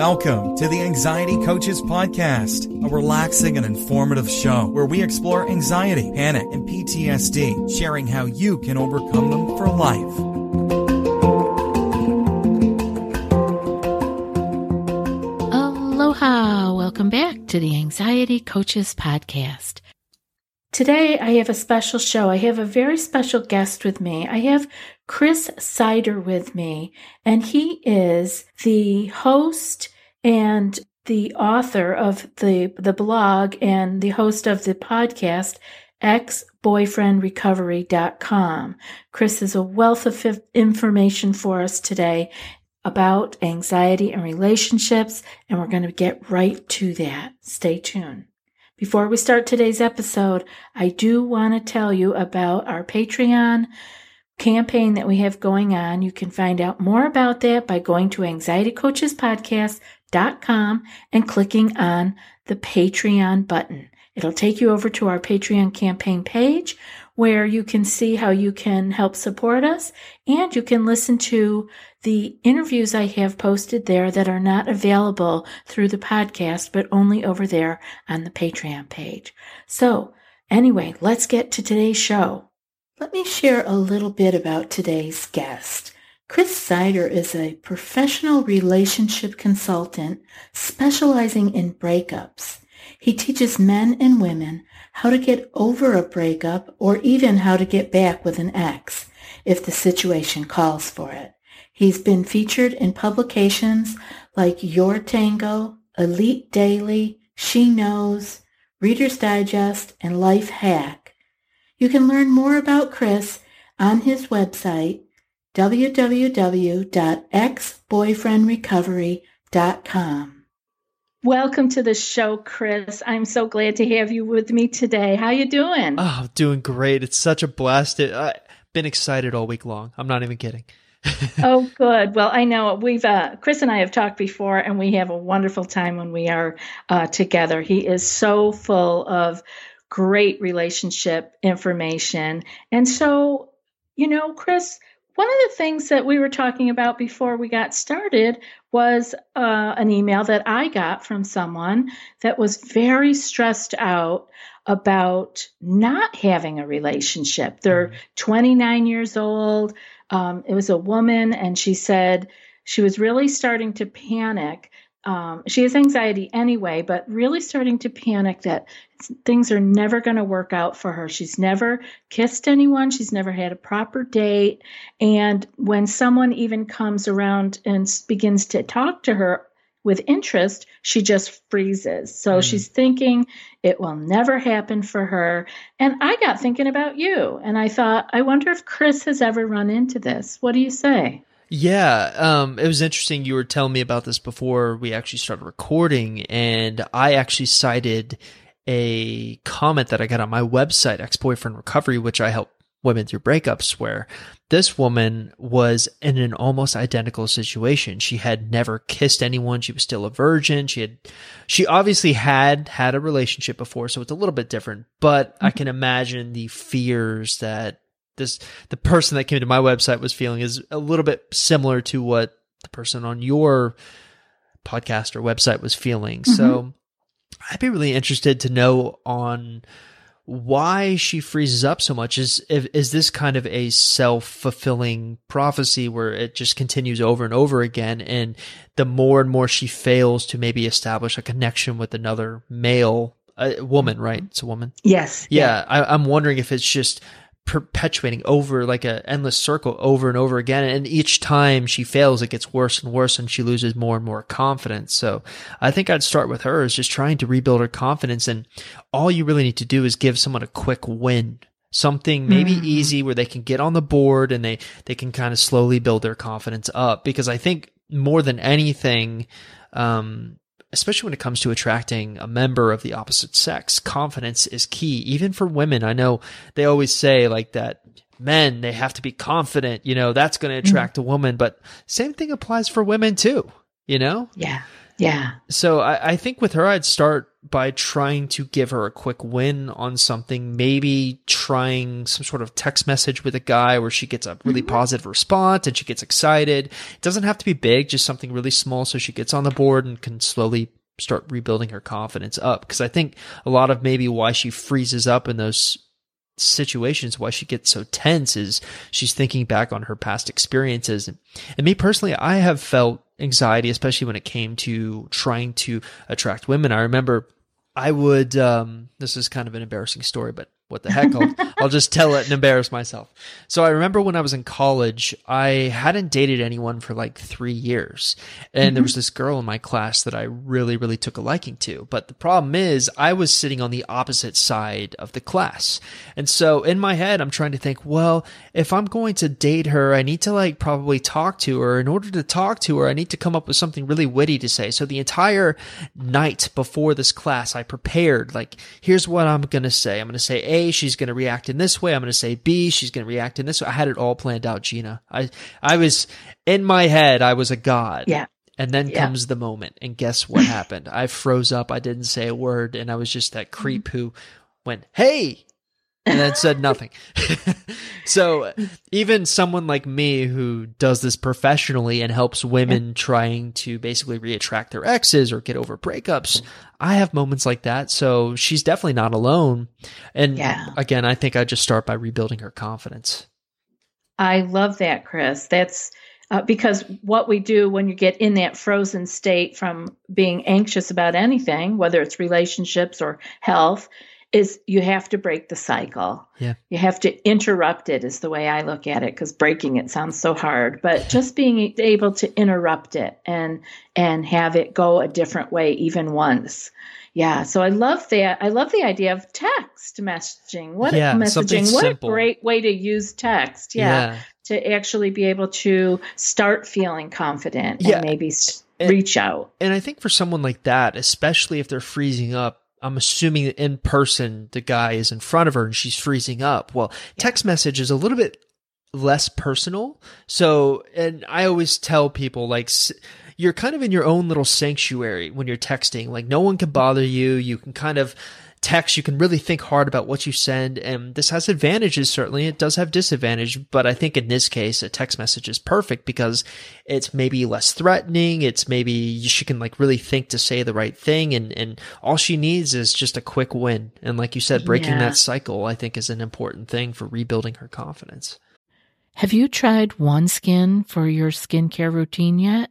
Welcome to the Anxiety Coaches Podcast, a relaxing and informative show where we explore anxiety, panic, and PTSD, sharing how you can overcome them for life. Aloha! Welcome back to the Anxiety Coaches Podcast. Today I have a special show. I have a very special guest with me. I have Chris Seiter with me, and he is the host and the author of the the blog and the host of the podcast ex-boyfriendrecovery.com. Chris is a wealth of information for us today about anxiety and relationships, and we're going to get right to that. Stay tuned. Before we start today's episode, I do want to tell you about our Patreon campaign that we have going on. You can find out more about that by going to anxietycoachespodcast.com and clicking on the Patreon button. It'll take you over to our Patreon campaign page where you can see how you can help support us and you can listen to the interviews I have posted there that are not available through the podcast, but only over there on the Patreon page. So anyway, let's get to today's show. Let me share a little bit about today's guest. Chris Seiter is a professional relationship consultant specializing in breakups. He teaches men and women how to get over a breakup or even how to get back with an ex if the situation calls for it. He's been featured in publications like Your Tango, Elite Daily, She Knows, Reader's Digest, and Life Hack. You can learn more about Chris on his website, www.exboyfriendrecovery.com. Welcome to the show, Chris. I'm so glad to have you with me today. How you doing? Oh, doing great. It's such a blast. I've been excited all week long. I'm not even kidding. oh, good. Well, I know we've uh, Chris and I have talked before, and we have a wonderful time when we are uh, together. He is so full of great relationship information, and so you know, Chris. One of the things that we were talking about before we got started was uh, an email that I got from someone that was very stressed out about not having a relationship. They're mm-hmm. 29 years old. Um, it was a woman, and she said she was really starting to panic. Um, she has anxiety anyway, but really starting to panic that things are never going to work out for her. She's never kissed anyone, she's never had a proper date. And when someone even comes around and begins to talk to her with interest, she just freezes. So mm. she's thinking it will never happen for her. And I got thinking about you and I thought, I wonder if Chris has ever run into this. What do you say? Yeah, um, it was interesting. You were telling me about this before we actually started recording, and I actually cited a comment that I got on my website, Ex Boyfriend Recovery, which I help women through breakups where this woman was in an almost identical situation. She had never kissed anyone. She was still a virgin. She had, she obviously had had a relationship before. So it's a little bit different, but mm-hmm. I can imagine the fears that this, the person that came to my website was feeling is a little bit similar to what the person on your podcast or website was feeling. Mm-hmm. So I'd be really interested to know on, why she freezes up so much is is this kind of a self-fulfilling prophecy where it just continues over and over again and the more and more she fails to maybe establish a connection with another male a woman right it's a woman yes yeah, yeah. I, i'm wondering if it's just perpetuating over like a endless circle over and over again. And each time she fails it gets worse and worse and she loses more and more confidence. So i think i'd start with her is just trying to rebuild her confidence. And all you really need to do is give someone a quick win. Something maybe mm-hmm. easy where they can get on the board and they they can kind of slowly build their confidence up. Because i think more than anything um especially when it comes to attracting a member of the opposite sex, confidence is key. Even for women, I know they always say like that men, they have to be confident, you know, that's going to mm-hmm. attract mm. a woman, but same thing applies for women too, you know? Yeah. Yeah. So I, I think with her, I'd start by trying to give her a quick win on something, maybe trying some sort of text message with a guy where she gets a really mm-hmm. positive response and she gets excited. It doesn't have to be big, just something really small so she gets on the board and can slowly start rebuilding her confidence up. Cause I think a lot of maybe why she freezes up in those situations, why she gets so tense is she's thinking back on her past experiences. And, me personally, I have felt anxiety, especially when it came to trying to attract women. I remember I would, um, this is kind of an embarrassing story, but what the heck? I'll, I'll just tell it and embarrass myself. So I remember when I was in college, I hadn't dated anyone for like three years. And mm-hmm. there was this girl in my class that I really, really took a liking to. But the problem is I was sitting on the opposite side of the class. And so in my head, I'm trying to think, well, if I'm going to date her, I need to like probably talk to her. In order to talk to her, I need to come up with something really witty to say. So the entire night before this class, I prepared like, here's what I'm going to say. I'm going to say A, she's going to react in this way. I'm going to say B, she's going to react in this way. I had it all planned out, Gina. I, I was in my head, I was a god. Yeah. And then yeah. comes the moment. And guess what happened? I froze up. I didn't say a word. And I was just that creep mm-hmm. who went, Hey, and then said nothing. so even someone like me who does this professionally and helps women yeah. trying to basically reattract their exes or get over breakups, I have moments like that. So she's definitely not alone. And yeah. again, I think I just start by rebuilding her confidence. I love that, Chris. That's uh, because what we do when you get in that frozen state from being anxious about anything, whether it's relationships or health, is you have to break the cycle. Yeah. You have to interrupt it is the way I look at it because breaking it sounds so hard, but just being able to interrupt it and and have it go a different way even once. Yeah, so I love that. I love the idea of text messaging. What yeah, messaging? What simple. a great way to use text. Yeah, yeah, to actually be able to start feeling confident yeah. and maybe and, reach out. And I think for someone like that, especially if they're freezing up, I'm assuming that in person the guy is in front of her and she's freezing up. Well, text message is a little bit less personal. So, and I always tell people like you're kind of in your own little sanctuary when you're texting. Like no one can bother you. You can kind of text, you can really think hard about what you send. And this has advantages, certainly. It does have disadvantage, but I think in this case, a text message is perfect because it's maybe less threatening. It's maybe she can like really think to say the right thing. And, and all she needs is just a quick win. And like you said, breaking yeah. that cycle, I think is an important thing for rebuilding her confidence. Have you tried OneSkin for your skincare routine yet?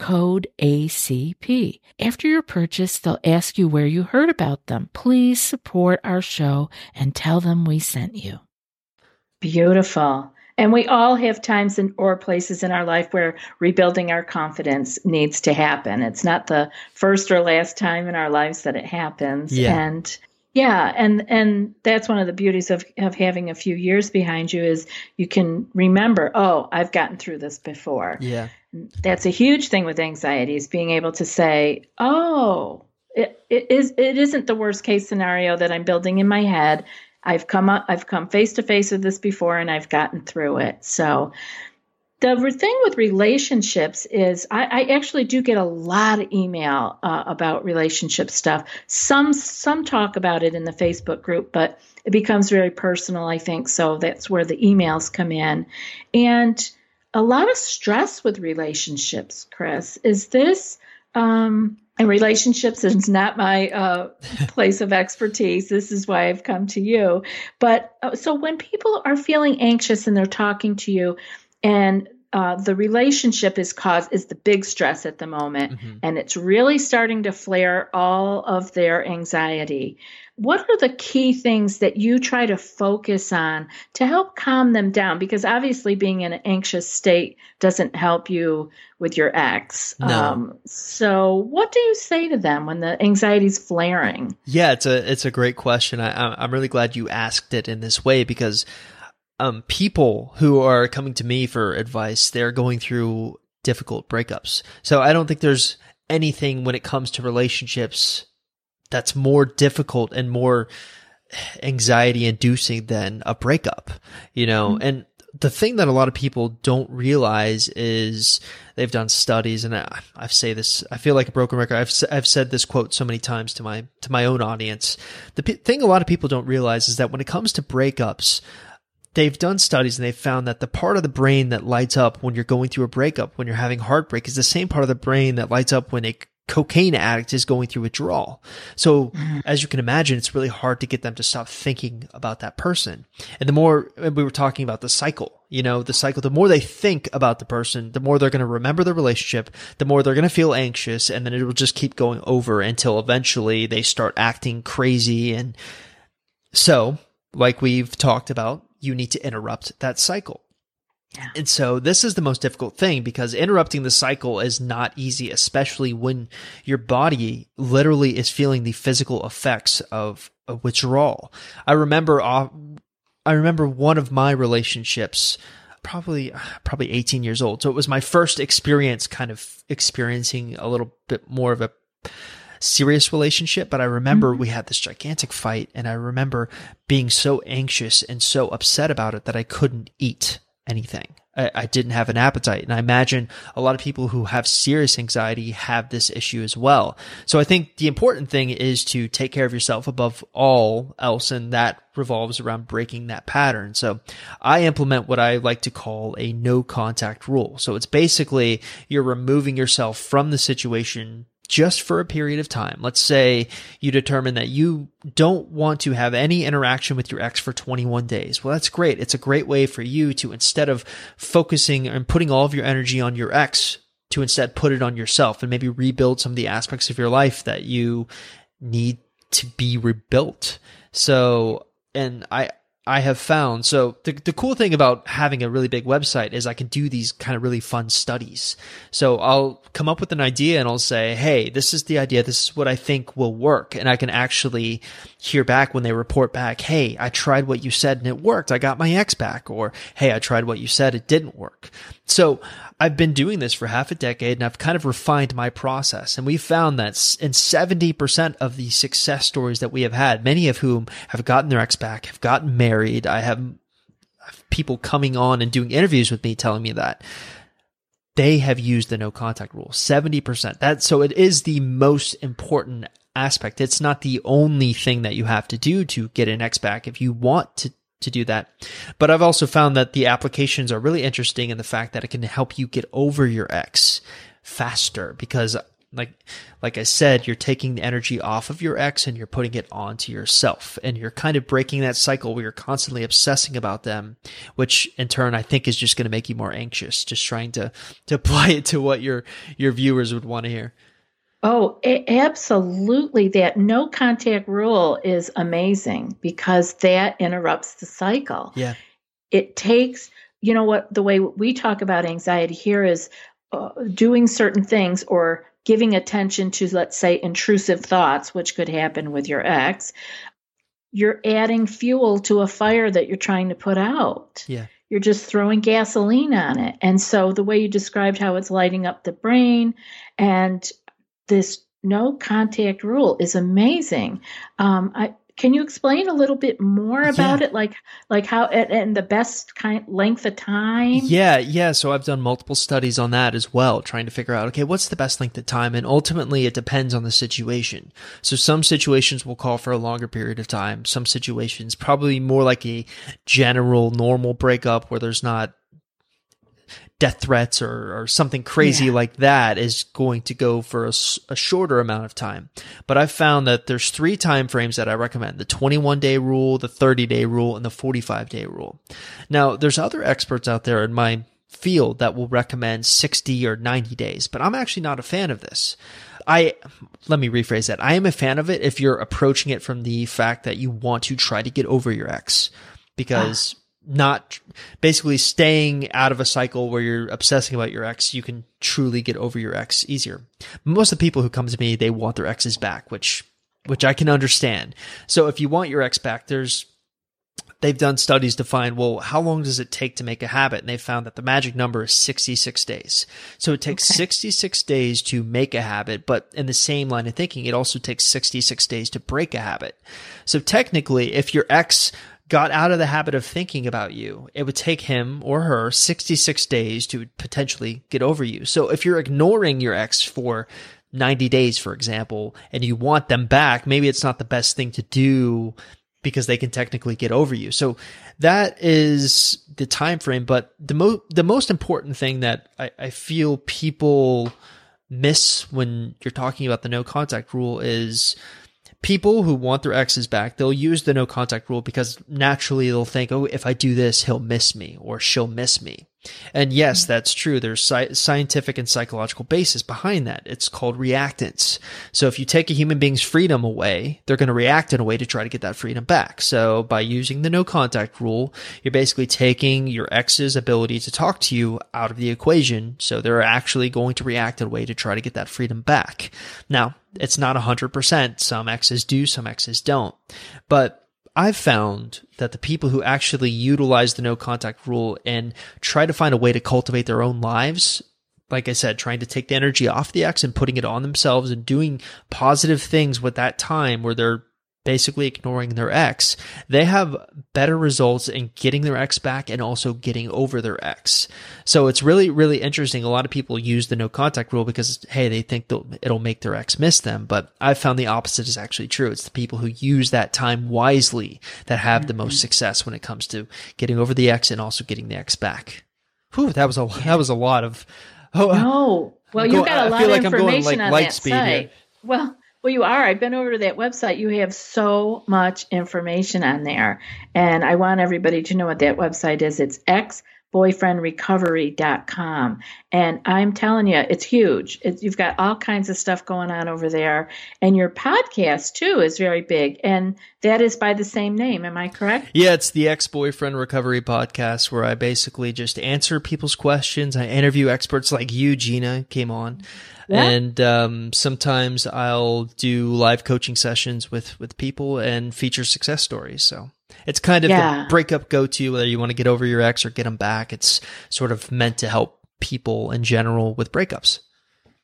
code ACP. After your purchase, they'll ask you where you heard about them. Please support our show and tell them we sent you. Beautiful. And we all have times and or places in our life where rebuilding our confidence needs to happen. It's not the first or last time in our lives that it happens. Yeah. And yeah, and and that's one of the beauties of of having a few years behind you is you can remember, oh, I've gotten through this before. Yeah that's a huge thing with anxiety is being able to say, oh, it, it is it isn't the worst case scenario that I'm building in my head. I've come up, I've come face to face with this before and I've gotten through it. So the thing with relationships is I, I, actually do get a lot of email uh, about relationship stuff. Some some talk about it in the Facebook group, but it becomes very personal. I think so. That's where the emails come in, and a lot of stress with relationships. Chris, is this? Um, and relationships is not my uh, place of expertise. This is why I've come to you. But uh, so when people are feeling anxious and they're talking to you, and uh, the relationship is caused is the big stress at the moment, mm-hmm. and it's really starting to flare all of their anxiety. What are the key things that you try to focus on to help calm them down? Because obviously, being in an anxious state doesn't help you with your ex. No. Um, so, what do you say to them when the anxiety is flaring? Yeah, it's a it's a great question. I, I'm really glad you asked it in this way because um, people who are coming to me for advice, they're going through difficult breakups. So I don't think there's anything when it comes to relationships that's more difficult and more anxiety inducing than a breakup, you know? Mm-hmm. And the thing that a lot of people don't realize is they've done studies and I, I say this, I feel like a broken record. I've, I've said this quote so many times to my, to my own audience. The p- thing a lot of people don't realize is that when it comes to breakups, they've done studies and they've found that the part of the brain that lights up when you're going through a breakup, when you're having heartbreak, is the same part of the brain that lights up when a cocaine addict is going through withdrawal. So mm-hmm. as you can imagine, it's really hard to get them to stop thinking about that person. And the more we were talking about the cycle, you know, the cycle, the more they think about the person, the more they're going to remember the relationship, the more they're going to feel anxious. And then it will just keep going over until eventually they start acting crazy. And so like we've talked about, you need to interrupt that cycle. Yeah. And so this is the most difficult thing because interrupting the cycle is not easy, especially when your body literally is feeling the physical effects of a withdrawal. I remember, uh, I remember one of my relationships, probably, probably 18 years old. So it was my first experience kind of experiencing a little bit more of a serious relationship, but I remember mm-hmm. we had this gigantic fight and I remember being so anxious and so upset about it that I couldn't eat anything. I, I, didn't have an appetite. And I imagine a lot of people who have serious anxiety have this issue as well. So I think the important thing is to take care of yourself above all else. And that revolves around breaking that pattern. So I implement what I like to call a no contact rule. So it's basically you're removing yourself from the situation just for a period of time. Let's say you determine that you don't want to have any interaction with your ex for 21 days. Well, that's great. It's a great way for you to instead of focusing and putting all of your energy on your ex, to instead put it on yourself and maybe rebuild some of the aspects of your life that you need to be rebuilt. So, and I, I have found. So the, the cool thing about having a really big website is I can do these kind of really fun studies. So I'll come up with an idea and I'll say, Hey, this is the idea. This is what I think will work. And I can actually hear back when they report back. Hey, I tried what you said and it worked. I got my ex back. Or, Hey, I tried what you said. It didn't work. So I've been doing this for half a decade and I've kind of refined my process. And we found that in 70% of the success stories that we have had, many of whom have gotten their ex back, have gotten married. I have people coming on and doing interviews with me telling me that they have used the no contact rule. 70% that so it is the most important aspect. It's not the only thing that you have to do to get an ex back if you want to to do that. But I've also found that the applications are really interesting in the fact that it can help you get over your ex faster because like like I said, you're taking the energy off of your ex and you're putting it onto yourself. And you're kind of breaking that cycle where you're constantly obsessing about them, which in turn I think is just going to make you more anxious, just trying to to apply it to what your your viewers would want to hear. Oh, absolutely. That no contact rule is amazing because that interrupts the cycle. Yeah. It takes, you know what, the way we talk about anxiety here is uh, doing certain things or giving attention to, let's say, intrusive thoughts, which could happen with your ex. You're adding fuel to a fire that you're trying to put out. Yeah you're just throwing gasoline on it. And so the way you described how it's lighting up the brain and this no contact rule is amazing. Um, I can you explain a little bit more about yeah. it? Like like how and the best kind length of time? Yeah yeah. So i've done multiple studies on that as well trying to figure out okay what's the best length of time? And ultimately it depends on the situation. So some situations will call for a longer period of time. Some situations probably more like a general normal breakup where there's not death threats or, or something crazy yeah. like that is going to go for a, a, shorter amount of time. But I've found that there's three time frames that I recommend: the 21 day rule, the 30 day rule, and the 45 day rule. Now, there's other experts out there in my field that will recommend 60 or 90 days, but I'm actually not a fan of this. I let me rephrase that. I am a fan of it if you're approaching it from the fact that you want to try to get over your ex because not basically staying out of a cycle where you're obsessing about your ex, you can truly get over your ex easier. Most of the people who come to me, they want their exes back, which, which I can understand. So if you want your ex back, there's, they've done studies to find, well, how long does it take to make a habit? And they found that the magic number is 66 days. So it takes okay. 66 days to make a habit, but in the same line of thinking, it also takes 66 days to break a habit. So technically, if your ex got out of the habit of thinking about you, it would take him or her 66 days to potentially get over you. So if you're ignoring your ex for 90 days, for example, and you want them back, maybe it's not the best thing to do because they can technically get over you. So that is the time frame. But the most the most important thing that I, I feel people miss when you're talking about the no contact rule is people who want their exes back, they'll use the no contact rule because naturally they'll think, oh, if I do this, he'll miss me or she'll miss me. And yes, that's true. There's sci- scientific and psychological basis behind that. It's called reactance. So if you take a human being's freedom away, they're going to react in a way to try to get that freedom back. So by using the no contact rule, you're basically taking your ex's ability to talk to you out of the equation. So they're actually going to react in a way to try to get that freedom back. Now, it's not 100%. Some exes do, some exes don't. But I've found that the people who actually utilize the no contact rule and try to find a way to cultivate their own lives, like I said, trying to take the energy off the ex and putting it on themselves and doing positive things with that time where they're basically ignoring their ex, they have better results in getting their ex back and also getting over their ex. So it's really, really interesting. A lot of people use the no contact rule because, hey, they think it'll make their ex miss them. But I've found the opposite is actually true. It's the people who use that time wisely that have the most mm-hmm. success when it comes to getting over the ex and also getting the ex back. Whew, that was a, that was a lot of, oh, no. Well, you've got a lot of like information going, like, on that site. Here. Well, well, you are. I've been over to that website. You have so much information on there. And I want everybody to know what that website is. It's exboyfriendrecovery.com. And I'm telling you, it's huge. It's, you've got all kinds of stuff going on over there. And your podcast, too, is very big. And that is by the same name. Am I correct? Yeah, it's the Ex Boyfriend Recovery Podcast, where I basically just answer people's questions. I interview experts like you, Gina, came on. Yeah. And um, sometimes I'll do live coaching sessions with with people and feature success stories. So it's kind of yeah. the breakup go to whether you want to get over your ex or get them back. It's sort of meant to help people in general with breakups.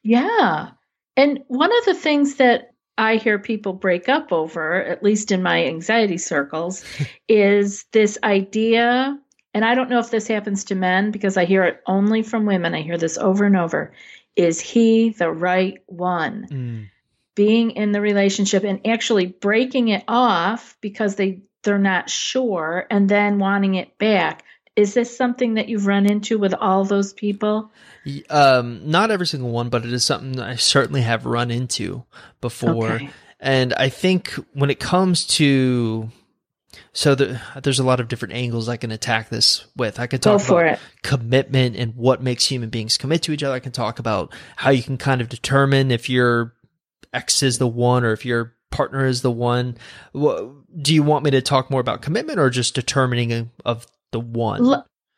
Yeah. And one of the things that I hear people break up over, at least in my anxiety circles, is this idea. And I don't know if this happens to men because I hear it only from women. I hear this over and over is he the right one? Mm. Being in the relationship and actually breaking it off because they they're not sure and then wanting it back. Is this something that you've run into with all those people? Um, not every single one, but it is something I certainly have run into before. Okay. And I think when it comes to so the, there's a lot of different angles I can attack this with. I can talk about it. commitment and what makes human beings commit to each other. I can talk about how you can kind of determine if your ex is the one or if your partner is the one. Do you want me to talk more about commitment or just determining of the one?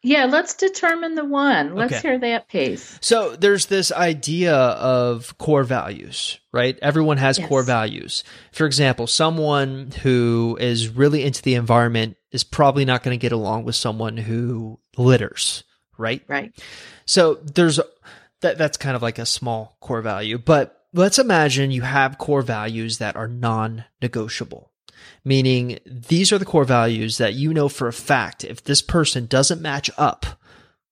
Yeah, let's determine the one. Let's okay. hear that piece. So there's this idea of core values, right? Everyone has yes. core values. For example, someone who is really into the environment is probably not going to get along with someone who litters, right? Right. So there's that that's kind of like a small core value, but let's imagine you have core values that are non-negotiable. Meaning these are the core values that you know for a fact if this person doesn't match up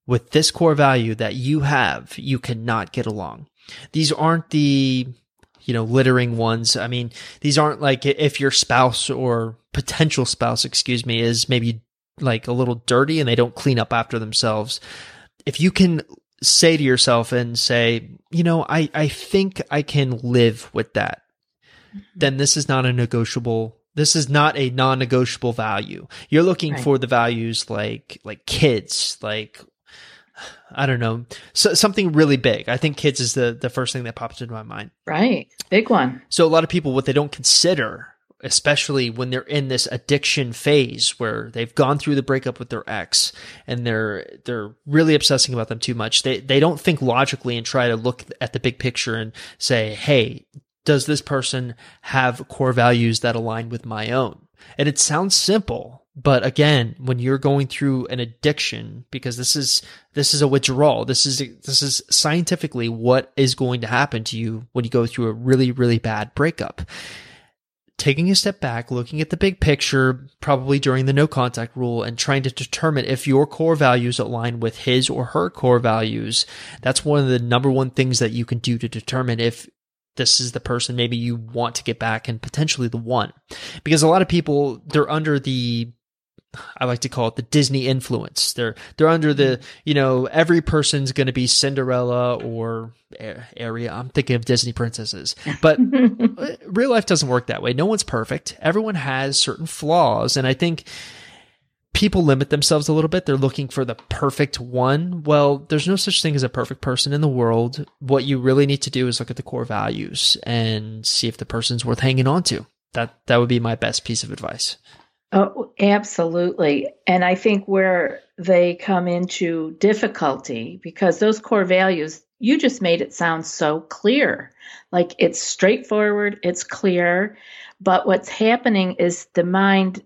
with this core value that you have, you cannot get along. These aren't the you know, littering ones. I mean, these aren't like if your spouse or potential spouse, excuse me, is maybe like a little dirty and they don't clean up after themselves. If you can say to yourself and say, you know, I, I think I can live with that, mm-hmm. then this is not a negotiable. This is not a non-negotiable value. You're looking right. for the values like, like kids, like I don't know, so, something really big. I think kids is the the first thing that pops into my mind. Right, big one. So a lot of people, what they don't consider especially when they're in this addiction phase where they've gone through the breakup with their ex and they're they're really obsessing about them too much they they don't think logically and try to look at the big picture and say hey does this person have core values that align with my own and it sounds simple but again when you're going through an addiction because this is this is a withdrawal this is this is scientifically what is going to happen to you when you go through a really really bad breakup taking a step back, looking at the big picture, probably during the no contact rule, and trying to determine if your core values align with his or her core values. That's one of the number one things that you can do to determine if this is the person maybe you want to get back and potentially the one. Because a lot of people, they're under the I like to call it the Disney influence. They're they're under the you know every person's going to be Cinderella or Ariel. I'm thinking of Disney princesses, but real life doesn't work that way. No one's perfect. Everyone has certain flaws, and I think people limit themselves a little bit. They're looking for the perfect one. Well, there's no such thing as a perfect person in the world. What you really need to do is look at the core values and see if the person's worth hanging on to. That that would be my best piece of advice. Oh, absolutely. And I think where they come into difficulty because those core values, you just made it sound so clear. Like it's straightforward, it's clear. But what's happening is the mind,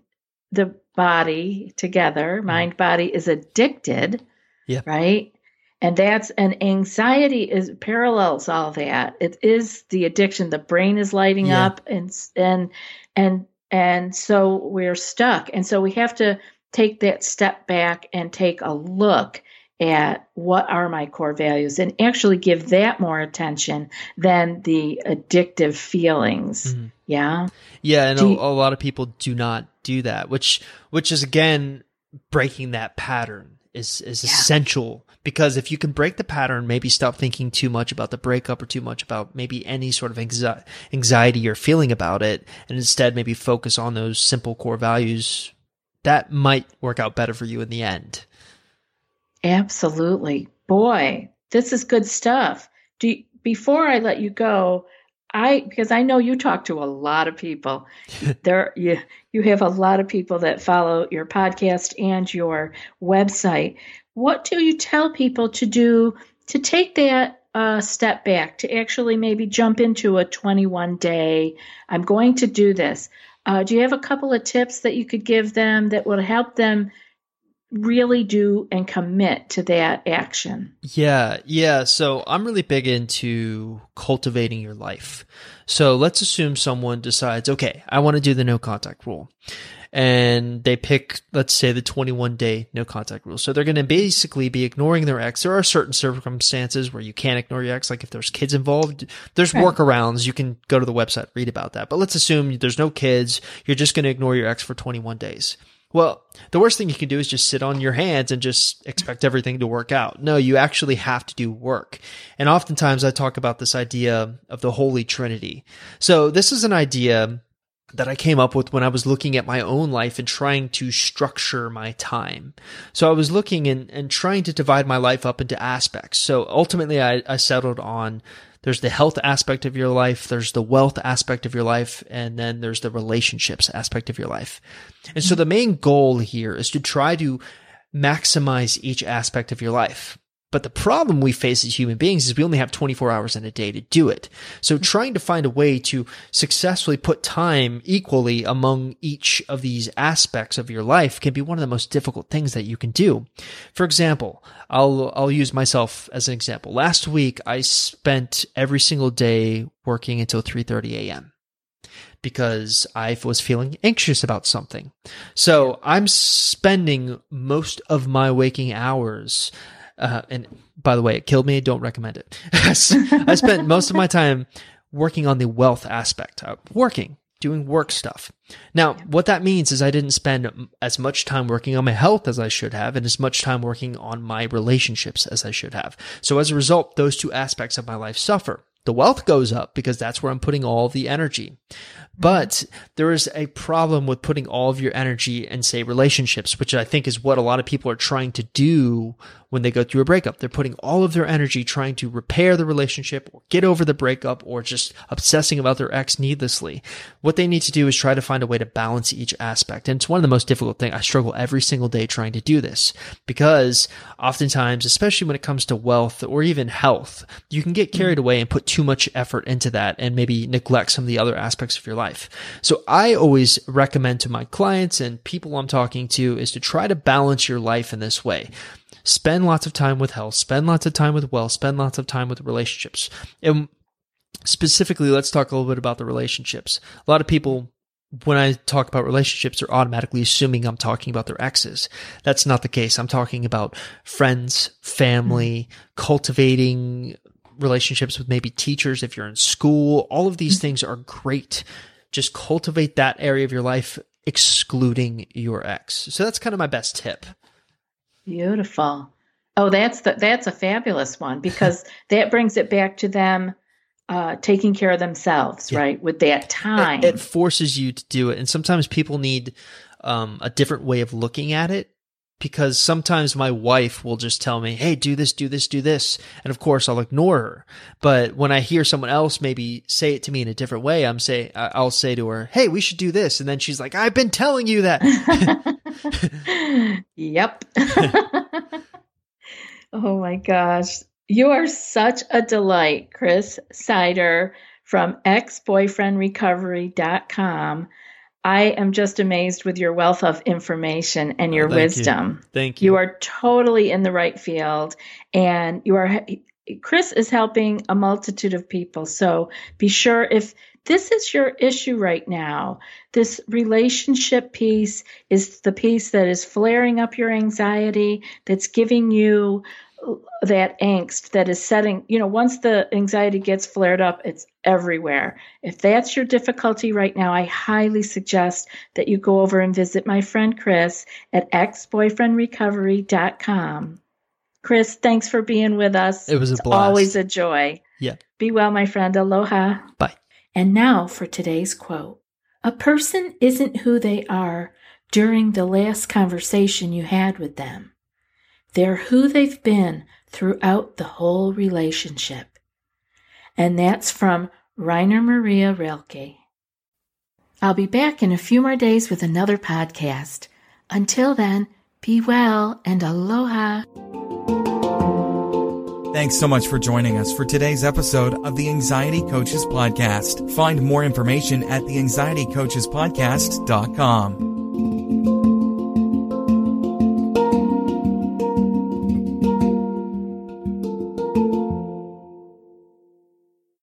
the body together, mm-hmm. mind body is addicted. Yeah. Right. And that's and anxiety is parallels all that. It is the addiction. The brain is lighting yeah. up and and and and so we're stuck. And so we have to take that step back and take a look at what are my core values and actually give that more attention than the addictive feelings. Mm-hmm. Yeah. Yeah. And a, you, a lot of people do not do that, which, which is again breaking that pattern is, is yeah. essential because if you can break the pattern, maybe stop thinking too much about the breakup or too much about maybe any sort of anxiety you're feeling about it, and instead maybe focus on those simple core values, that might work out better for you in the end. Absolutely. Boy, this is good stuff. Do you, before I let you go, I because I know you talk to a lot of people. there you you have a lot of people that follow your podcast and your website. What do you tell people to do to take that uh, step back to actually maybe jump into a 21 day? I'm going to do this. Uh, do you have a couple of tips that you could give them that would help them really do and commit to that action? Yeah, yeah. So I'm really big into cultivating your life. So let's assume someone decides, okay, I want to do the no contact rule and they pick, let's say, the 21 day no contact rule. So they're going to basically be ignoring their ex. There are certain circumstances where you can't ignore your ex, like if there's kids involved. There's right. workarounds. You can go to the website, read about that. But let's assume there's no kids. You're just going to ignore your ex for 21 days. Well, the worst thing you can do is just sit on your hands and just expect everything to work out. No, you actually have to do work. And oftentimes I talk about this idea of the Holy Trinity. So this is an idea that I came up with when I was looking at my own life and trying to structure my time. So I was looking and, and trying to divide my life up into aspects. So ultimately I, I settled on there's the health aspect of your life, there's the wealth aspect of your life, and then there's the relationships aspect of your life. And so the main goal here is to try to maximize each aspect of your life. But the problem we face as human beings is we only have 24 hours in a day to do it. So trying to find a way to successfully put time equally among each of these aspects of your life can be one of the most difficult things that you can do. For example, I'll, I'll use myself as an example. Last week, I spent every single day working until 3.30 a.m. because I was feeling anxious about something. So I'm spending most of my waking hours, uh, and by the way, it killed me. Don't recommend it. I spent most of my time working on the wealth aspect, uh, working, doing work stuff. Now, what that means is I didn't spend as much time working on my health as I should have and as much time working on my relationships as I should have. So as a result, those two aspects of my life suffer. The wealth goes up because that's where I'm putting all the energy. But there is a problem with putting all of your energy in, say, relationships, which I think is what a lot of people are trying to do when they go through a breakup. They're putting all of their energy trying to repair the relationship or get over the breakup or just obsessing about their ex needlessly. What they need to do is try to find a way to balance each aspect. And it's one of the most difficult things. I struggle every single day trying to do this because oftentimes, especially when it comes to wealth or even health, you can get carried away and put too much effort into that and maybe neglect some of the other aspects of your life. So I always recommend to my clients and people I'm talking to is to try to balance your life in this way spend lots of time with health, spend lots of time with wealth, spend lots of time with relationships. And specifically, let's talk a little bit about the relationships. A lot of people, when I talk about relationships, are automatically assuming I'm talking about their exes. That's not the case. I'm talking about friends, family, mm-hmm. cultivating relationships with maybe teachers if you're in school. All of these mm-hmm. things are great. Just cultivate that area of your life, excluding your ex. So that's kind of my best tip. Beautiful. Oh, that's the, that's a fabulous one because that brings it back to them uh, taking care of themselves, yeah. right? With that time, it, it, forces you to do it, and sometimes people need um, a different way of looking at it because sometimes my wife will just tell me, Hey, do this, do this, do this. And of course I'll ignore her. But when I hear someone else maybe say it to me in a different way, I'm say, I'll say to her, Hey, we should do this. And then she's like, I've been telling you that. yep. oh my gosh. You are such a delight, Chris Seiter from exboyfriendrecovery.com. I am just amazed with your wealth of information and oh, your oh, thank wisdom. You. Thank you. You are totally in the right field and you are Chris is helping a multitude of people. So be sure if this is your issue right now, this relationship piece is the piece that is flaring up your anxiety, that's giving you that angst that is setting, you know, once the anxiety gets flared up, it's everywhere. If that's your difficulty right now, I highly suggest that you go over and visit my friend Chris at exboyfriendrecovery.com. Chris, thanks for being with us. It was a it's blast. Always a joy. Yeah. Be well, my friend. Aloha. Bye. And now for today's quote A person isn't who they are during the last conversation you had with them. They're who they've been throughout the whole relationship. And that's from Rainer Maria Rilke. I'll be back in a few more days with another podcast. Until then, be well and aloha. Thanks so much for joining us for today's episode of the Anxiety Coaches Podcast. Find more information at the anxietycoachespodcast.com.